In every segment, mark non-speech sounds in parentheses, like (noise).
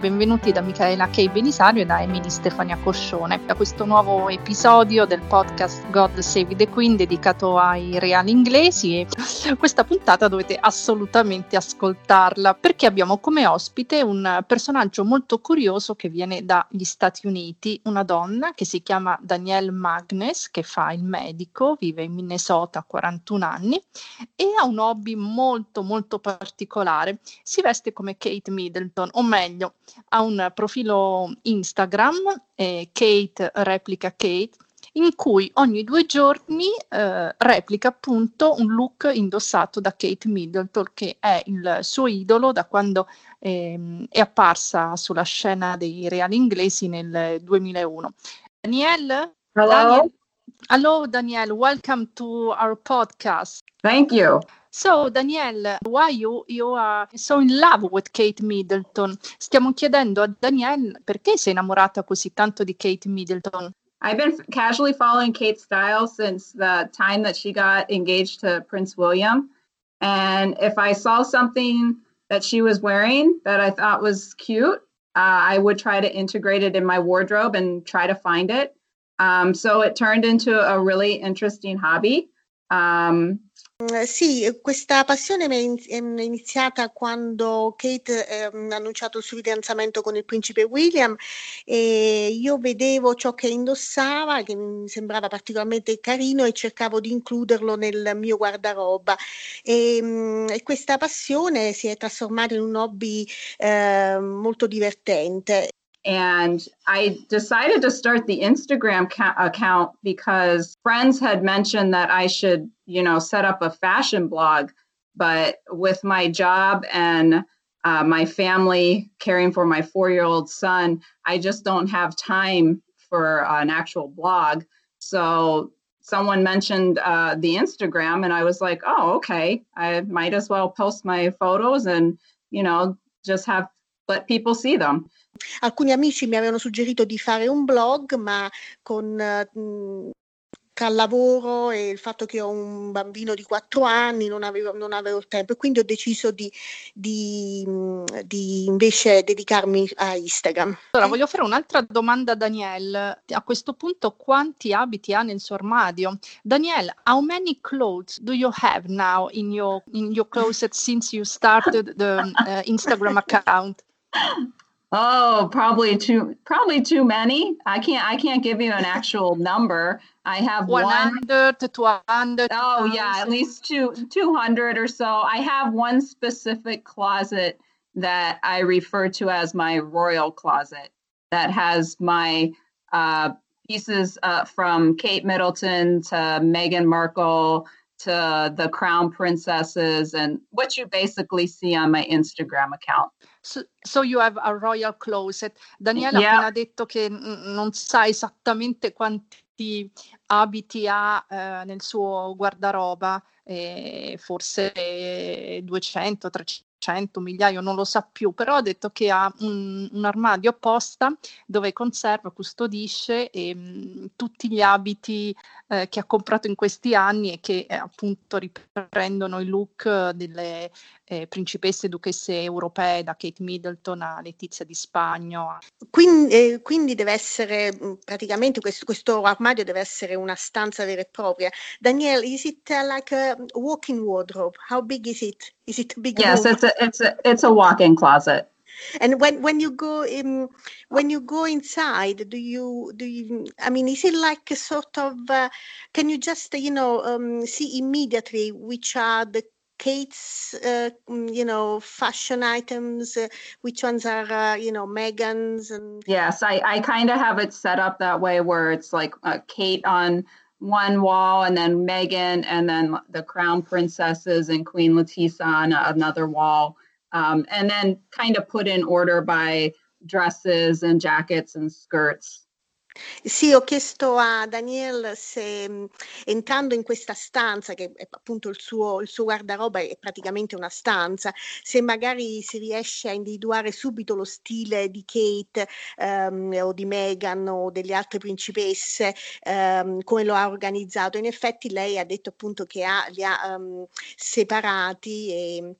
benvenuti da Michaela K. Belisario e da Emily Stefania Coscione a questo nuovo episodio del podcast God Save the Queen dedicato ai reali inglesi e (laughs) questa puntata dovete assolutamente ascoltarla perché abbiamo come ospite un personaggio molto curioso che viene dagli Stati Uniti, una donna che si chiama Danielle Magnes che fa il medico, vive in Minnesota a 41 anni e ha un hobby molto molto particolare, si veste come Kate Middleton o meglio ha un profilo Instagram, eh, Kate Replica Kate, in cui ogni due giorni eh, replica appunto un look indossato da Kate Middleton, che è il suo idolo da quando eh, è apparsa sulla scena dei reali inglesi nel 2001. Danielle? Hello. Daniel, hello, Danielle. Welcome to our podcast. Thank you. So, Danielle, why you, you are so in love with Kate Middleton? Stiamo chiedendo a Danielle perché sei innamorata così tanto di Kate Middleton. I've been casually following Kate's style since the time that she got engaged to Prince William. And if I saw something that she was wearing that I thought was cute, uh, I would try to integrate it in my wardrobe and try to find it. Um, so it turned into a really interesting hobby. Um, sì, questa passione è iniziata quando Kate ehm, ha annunciato il suo fidanzamento con il principe William e io vedevo ciò che indossava, che mi sembrava particolarmente carino e cercavo di includerlo nel mio guardaroba. E, mm, e questa passione si è trasformata in un hobby eh, molto divertente. And I decided to start the Instagram ca- account because friends had mentioned that I should, you know, set up a fashion blog. But with my job and uh, my family caring for my four year old son, I just don't have time for an actual blog. So someone mentioned uh, the Instagram, and I was like, oh, okay, I might as well post my photos and, you know, just have let people see them. Alcuni amici mi avevano suggerito di fare un blog, ma con mh, tra il lavoro e il fatto che ho un bambino di quattro anni non avevo, non avevo il tempo e quindi ho deciso di, di, di, invece dedicarmi a Instagram. Allora voglio fare un'altra domanda a Danielle. A questo punto quanti abiti ha nel suo armadio? Danielle, how many clothes do you have now in your, in your closet since you started the (laughs) uh, Instagram account? Oh, probably too probably too many. I can't I can't give you an actual number. I have 100 one, to 200. Oh yeah, at least two 200 or so. I have one specific closet that I refer to as my royal closet that has my uh, pieces uh, from Kate Middleton to Meghan Markle to the crown princesses and what you basically see on my Instagram account. So, so you have a royal closet. Daniela ha Yeah. appena detto che n- non sa esattamente quanti abiti ha eh, nel suo guardaroba, eh, forse 200, 300, migliaio, non lo sa più, però ha detto che ha un, un armadio apposta dove conserva, custodisce ehm, tutti gli abiti eh, che ha comprato in questi anni e che eh, appunto riprendono il look eh, delle eh, principesse e duchesse europee, da Kate Middleton a Letizia di Spagno. Quindi, eh, quindi deve essere mh, praticamente questo, questo armadio deve essere una stanza vera e propria. Danielle, is it uh, like a walk-in wardrobe? How big is it? Is it a big Yes, room? it's a it's a it's a walk-in closet. And when when you go in, when you go inside, do you do you? I mean, is it like a sort of? Uh, can you just you know um, see immediately which are the Kate's uh, mm, you know fashion items, uh, which ones are uh, you know Megan's and Yes, I I kind of have it set up that way where it's like uh, Kate on one wall and then Megan and then the crown princesses and Queen Latifah on another wall. Um, and then kind of put in order by dresses and jackets and skirts. Sì, ho chiesto a Daniel se mh, entrando in questa stanza, che è appunto il suo, il suo guardaroba è praticamente una stanza, se magari si riesce a individuare subito lo stile di Kate ehm, o di Meghan o delle altre principesse, ehm, come lo ha organizzato. In effetti lei ha detto appunto che ha, li ha um, separati e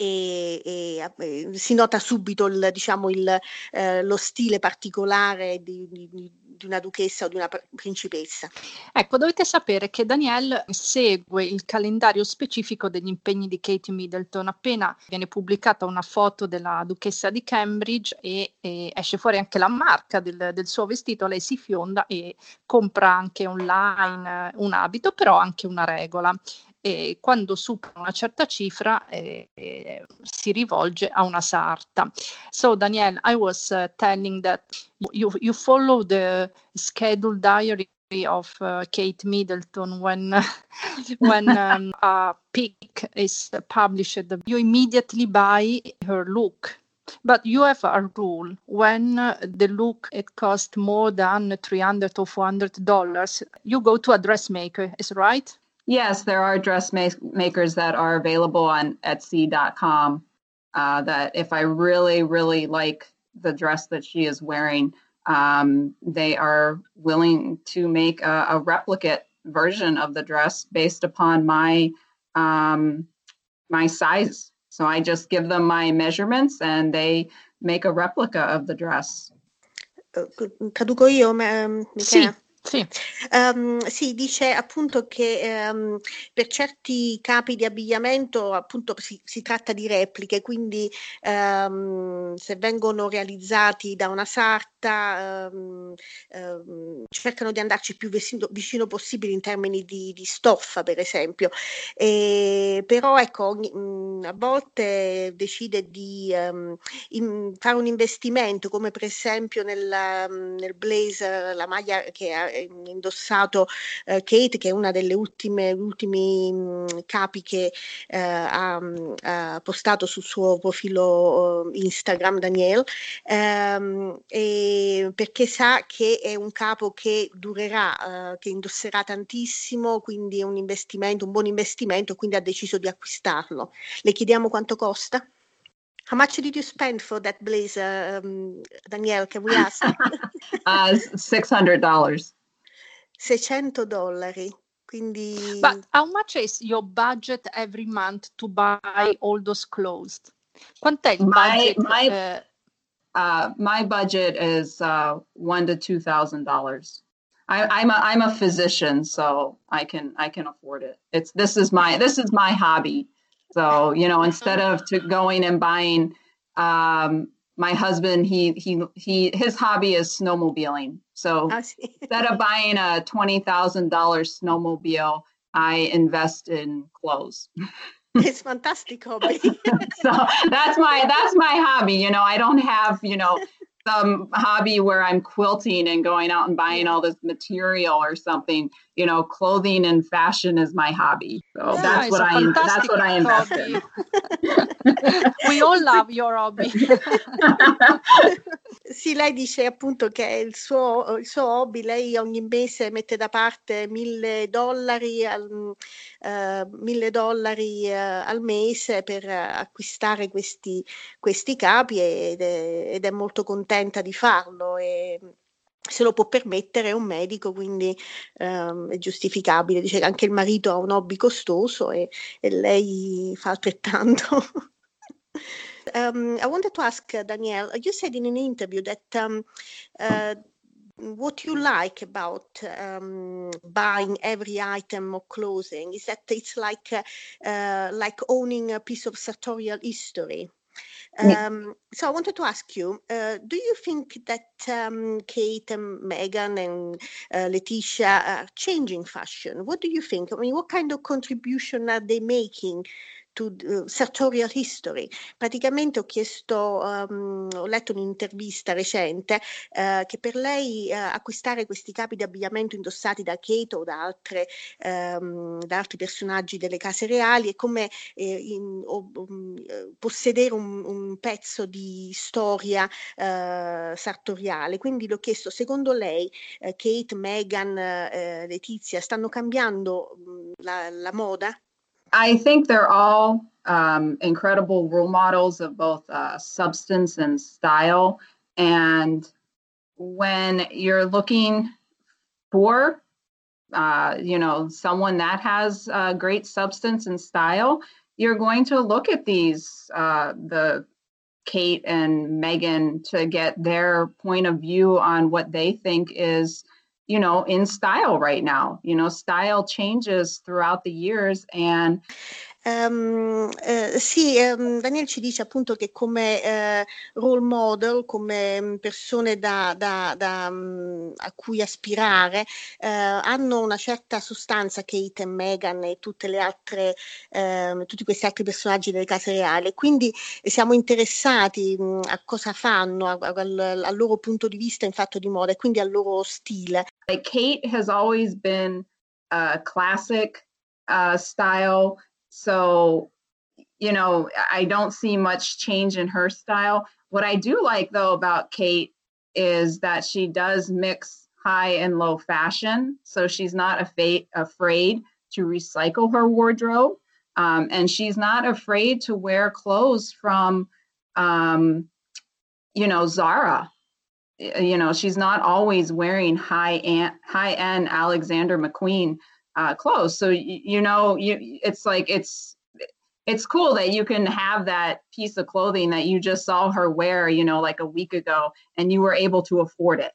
e, e, e, si nota subito il, diciamo, il, eh, lo stile particolare di, di, di, una duchessa o di una principessa. Ecco, dovete sapere che Danielle segue il calendario specifico degli impegni di Kate Middleton. Appena viene pubblicata una foto della duchessa di Cambridge e, e esce fuori anche la marca del, del, suo vestito, lei si fionda e compra anche online un abito, però anche una regola e quando supera una certa cifra eh, eh, si rivolge a una sarta. So Daniel, I was uh, telling that you, you follow the schedule diary of uh, Kate Middleton when (laughs) when um, a pic is published. You immediately buy her look. But you have a rule. When uh, the look it costs more than 300 or 400 dollars you go to a dressmaker. Is right Yes, there are dressmakers that are available on Etsy.com. Uh, that if I really, really like the dress that she is wearing, um, they are willing to make a, a, replicate version of the dress based upon my um, my size. So I just give them my measurements and they make a replica of the dress. Traduco io, Michela. Sì. Sì. Um, sì, dice appunto che um, per certi capi di abbigliamento appunto si, si tratta di repliche, quindi um, se vengono realizzati da una sarta cercano di andarci più vicino, vicino, possibile in termini di, di stoffa, per esempio. E, però ecco, mh, a volte decide di in, fare un investimento, come per esempio nel, nel blazer, la maglia che ha indossato eh, Kate, che è una delle ultime ultimi mh, capi che eh, ha, ha, postato sul suo profilo uh, Instagram Daniel, ehm, perché sa che è un capo che durerà, uh, che indosserà tantissimo, quindi è un investimento, un buon investimento, quindi ha deciso di acquistarlo. Le chiediamo quanto costa? How much did you spend for that blazer, um, Danielle? Can we ask? (laughs) uh, hundred dollars. 600 dollari. Quindi... But how much is your budget every month to buy all those clothes? Quant'è il my. My, uh, uh, my budget is uh, one to two thousand dollars. I'm a I'm a physician, so I can I can afford it. It's this is my this is my hobby. So you know, instead of to going and buying um, my husband he he he his hobby is snowmobiling. So (laughs) instead of buying a $20000 snowmobile i invest in clothes. (laughs) It's fantastic hobby (laughs) so that's my that's my hobby you know i don't have you know some hobby where I'm quilting and going out and buying all this material or something. You know, clothing and fashion is my hobby. So yeah, that's what I that's what I invest hobby. in. (laughs) We all love your hobby. (laughs) sì, lei dice appunto che il suo, il suo hobby, lei ogni mese mette da parte mille dollari al, uh, mille dollari uh, al mese per acquistare questi, questi capi ed è, ed è molto contenta di farlo. E, se lo può permettere un medico, quindi um, è giustificabile. Dice che anche il marito ha un hobby costoso e, e lei fa altrettanto. um, (laughs) I wanted to ask Danielle, you said in an interview that um, uh, what you like about um, buying every item of clothing is that it's like uh, like owning a piece of sartorial history. Um, so I wanted to ask you: uh, Do you think that um, Kate and Meghan and uh, Letitia are changing fashion? What do you think? I mean, what kind of contribution are they making to uh, Sartorial History. Praticamente ho chiesto, um, ho letto un'intervista recente uh, che per lei uh, acquistare questi capi di abbigliamento indossati da Kate o da, altre, um, da altri personaggi delle case reali è come eh, in, o, um, possedere un, un, pezzo di storia sartoriale. Quindi le ho chiesto, secondo lei Kate, Meghan, Letizia stanno cambiando mm, la, la moda? I think they're all um, incredible role models of both uh, substance and style. And when you're looking for, uh, you know, someone that has uh, great substance and style, you're going to look at these, uh, the Kate and Megan, to get their point of view on what they think is you know, in style right now. You know, style changes throughout the years and Um, eh, sì, um, Daniel ci dice appunto che come eh, role model, come mm, persone da, da, da, um, a cui aspirare, eh, hanno una certa sostanza Kate e Meghan e tutte le altre, ehm, tutti questi altri personaggi delle case reali. Quindi siamo interessati mh, mm, a cosa fanno, a, a, al, al, loro punto di vista in fatto di moda e quindi al loro stile. Kate has always been a classic uh, style. So, you know, I don't see much change in her style. What I do like, though, about Kate is that she does mix high and low fashion. So she's not afraid, afraid to recycle her wardrobe. Um, and she's not afraid to wear clothes from, um, you know, Zara. You know, she's not always wearing high end, high end Alexander McQueen uh, clothes. So you, you know, you it's like it's it's cool that you can have that piece of clothing that you just saw her wear, you know, like a week ago, and you were able to afford it.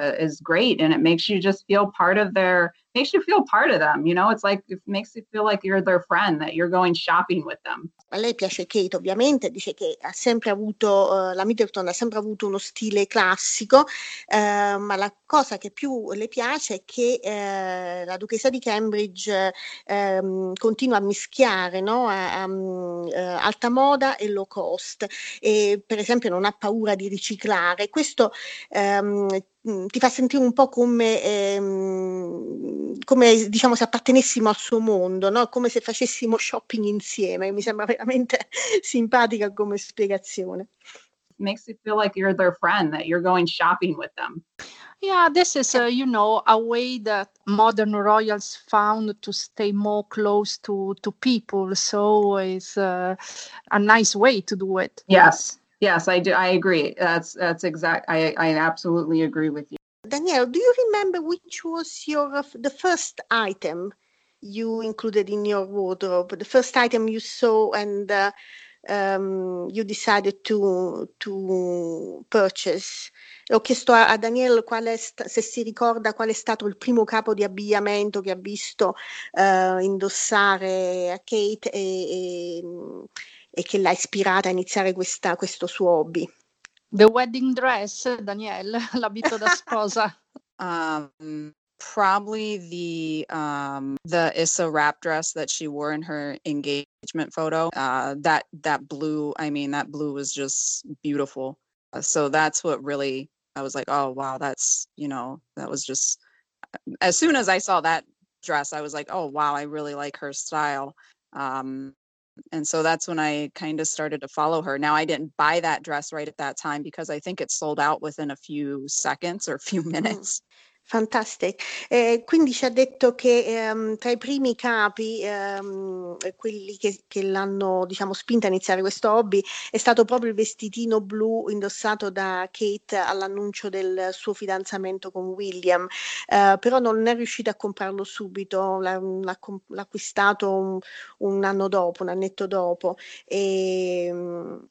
Uh, is great, and it makes you just feel part of their makes you feel part of them. You know, it's like it makes you feel like you're their friend, that you're going shopping with them. A lei piace Kate, ovviamente, dice che ha sempre avuto, uh, la Middleton ha sempre avuto uno stile classico, uh, ma la cosa che più le piace è che uh, la duchessa di Cambridge ehm, continua a mischiare no? a, a, alta moda e low cost e per esempio non ha paura di riciclare. Questo um, ti fa sentire un po' come, ehm, come diciamo se appartenessimo al suo mondo, no? come se facessimo shopping insieme. Mi sembra veramente (laughs) simpatica come spiegazione. Makes you feel like you're their friend, that you're going shopping with them. Yeah, this is, uh, you know, a way that modern royals found to stay more close to, to people. So it's uh, a nice way to do it. Yes, yes, I do. I agree. That's that's exact. I I absolutely agree with you. Danielle, do you remember which was your the first item you included in your wardrobe? The first item you saw and uh, um, you decided to to purchase. Ho chiesto a, a Daniel sta, se si ricorda qual è stato il primo capo di abbigliamento che ha visto uh, indossare a Kate e, e, e, che l'ha ispirata a iniziare questa, questo suo hobby. The wedding dress, Daniel, (laughs) l'abito da sposa. (laughs) um, probably the um the Issa wrap dress that she wore in her engagement photo. Uh, that that blue, I mean, that blue was just beautiful. Uh, so that's what really I was like, oh wow, that's you know, that was just as soon as I saw that dress, I was like, oh wow, I really like her style. Um, and so that's when I kind of started to follow her. Now I didn't buy that dress right at that time because I think it sold out within a few seconds or a (laughs) few mm. minutes. Fantastic. Eh, quindi ci ha detto che ehm, tra i primi capi, ehm, quelli che, che, l'hanno diciamo, spinta a iniziare questo hobby, è stato proprio il vestitino blu indossato da Kate all'annuncio del suo fidanzamento con William, eh, però non è riuscita a comprarlo subito, l'ha, l'ha, l'ha acquistato un, un, anno dopo, un annetto dopo. E, ehm,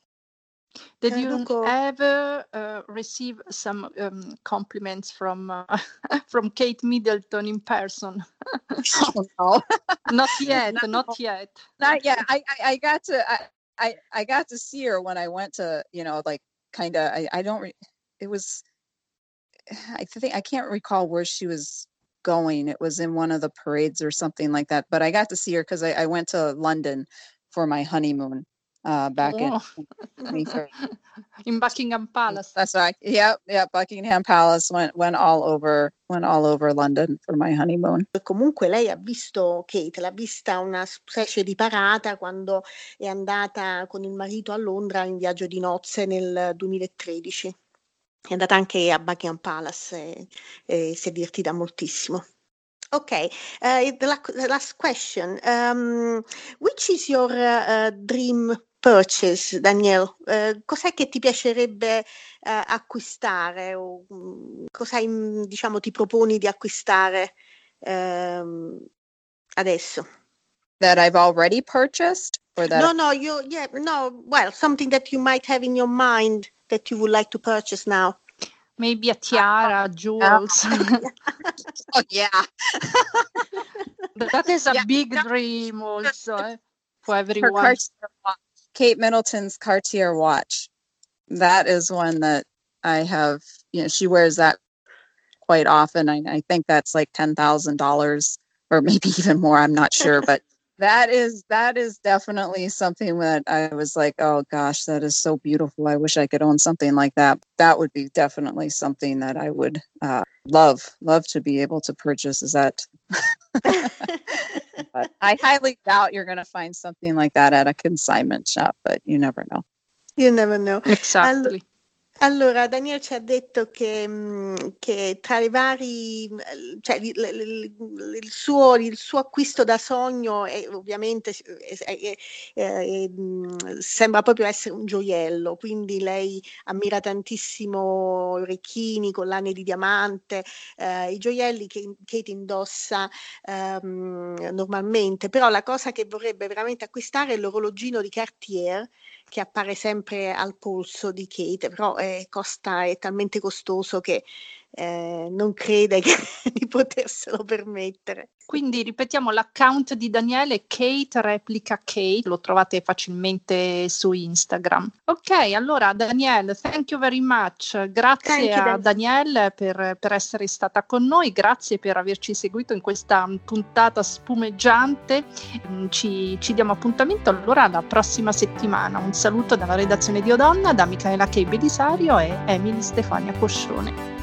did you ever uh, receive some um, compliments from uh, (laughs) from Kate Middleton in person? (laughs) (laughs) no, not yet, not, not yet. Not yet. I, I, I got to I, I, I got to see her when I went to you know like kind of I, I don't re- it was I think I can't recall where she was going. It was in one of the parades or something like that. But I got to see her because I, I went to London for my honeymoon uh, back Oh. in (laughs) In Buckingham Palace. That's right. Yep, yep. Buckingham Palace went went all over went all over London for my honeymoon. Comunque lei ha visto Kate, l'ha vista una specie di parata quando è andata con il marito a Londra in viaggio di nozze nel 2013. È andata anche a Buckingham Palace e, e si è divertita moltissimo. Ok, uh, the, la- the last question. Um, which is your uh, dream purchase, Daniel? Uh, cos'è che ti piacerebbe uh, acquistare o mm, cosa in- diciamo ti proponi di acquistare ehm, adesso? That I've already purchased, or that No, no, you yeah, no, well, something that you might have in your mind that you would like to purchase now. Maybe a tiara, (laughs) jewels. (laughs) oh yeah, that is a Yeah. big dream also eh, for her everyone. Watch, Kate Middleton's Cartier watch. That is one that I have. You know, she wears that quite often. I, I think that's like ten thousand dollars, or maybe (laughs) even more. I'm not sure, but (laughs) that is that is definitely something that I was like, oh gosh, that is so beautiful. I wish I could own something like that. That would be definitely something that I would uh, love love to be able to purchase. Is that? (laughs) but I highly doubt you're going to find something like that at a consignment shop, but you never know. You never know. Exactly. Allora, Daniel ci ha detto che, mm, che tra i vari, mm, cioè il, il- suo, il suo acquisto da sogno è ovviamente è- è- mm, sembra proprio essere un gioiello, quindi lei ammira tantissimo orecchini, collane di diamante, eh, i gioielli che Kate indossa ehm, normalmente, però la cosa che vorrebbe veramente acquistare è l'orologino di Cartier che appare sempre al polso di Kate, però eh, costa, è talmente costoso che eh, non crede che, (laughs) di poterselo permettere. Quindi ripetiamo l'account di Daniele Kate Replica Kate, lo trovate facilmente su Instagram. Ok, allora Daniele, thank you very much. Grazie you, a Dan- Daniele per, per essere stata con noi, grazie per averci seguito in questa puntata spumeggiante. Mm, Ci, ci diamo appuntamento allora la prossima settimana. Un saluto dalla redazione di Odonna, da Michaela Kei Belisario e Emily Stefania Coscione.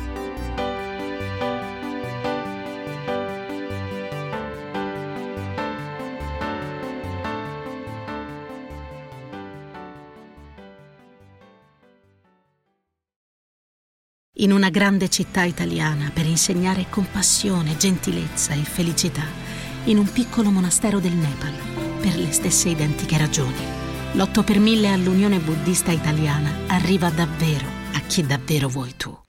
In una grande città italiana per insegnare compassione, gentilezza e felicità, in un piccolo monastero del Nepal, per le stesse identiche ragioni. L'8 per 1000 all'Unione Buddista Italiana arriva davvero a chi davvero vuoi tu.